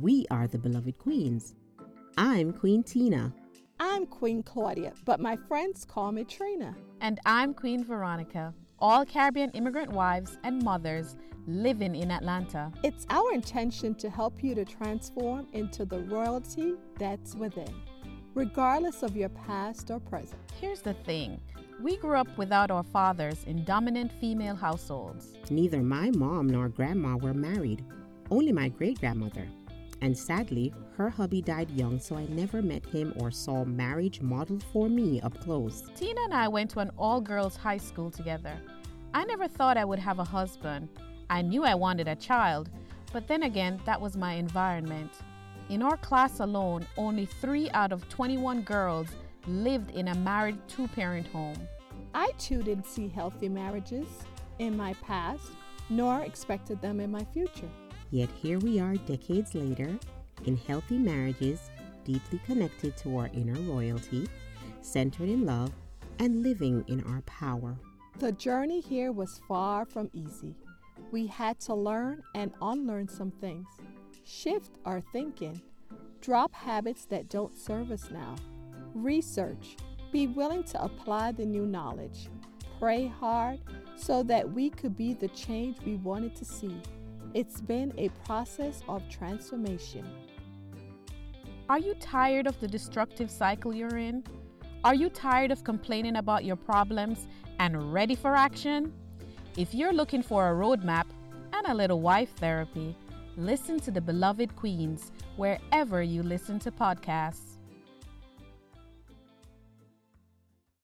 We are the beloved queens. I'm Queen Tina. I'm Queen Claudia, but my friends call me Trina. And I'm Queen Veronica, all Caribbean immigrant wives and mothers living in Atlanta. It's our intention to help you to transform into the royalty that's within, regardless of your past or present. Here's the thing we grew up without our fathers in dominant female households. Neither my mom nor grandma were married, only my great grandmother. And sadly, her hubby died young, so I never met him or saw marriage modeled for me up close. Tina and I went to an all girls high school together. I never thought I would have a husband. I knew I wanted a child, but then again, that was my environment. In our class alone, only 3 out of 21 girls lived in a married two parent home. I too didn't see healthy marriages in my past, nor expected them in my future. Yet here we are decades later, in healthy marriages, deeply connected to our inner royalty, centered in love, and living in our power. The journey here was far from easy. We had to learn and unlearn some things, shift our thinking, drop habits that don't serve us now, research, be willing to apply the new knowledge, pray hard so that we could be the change we wanted to see. It's been a process of transformation. Are you tired of the destructive cycle you're in? Are you tired of complaining about your problems and ready for action? If you're looking for a roadmap and a little wife therapy, listen to the Beloved Queens wherever you listen to podcasts.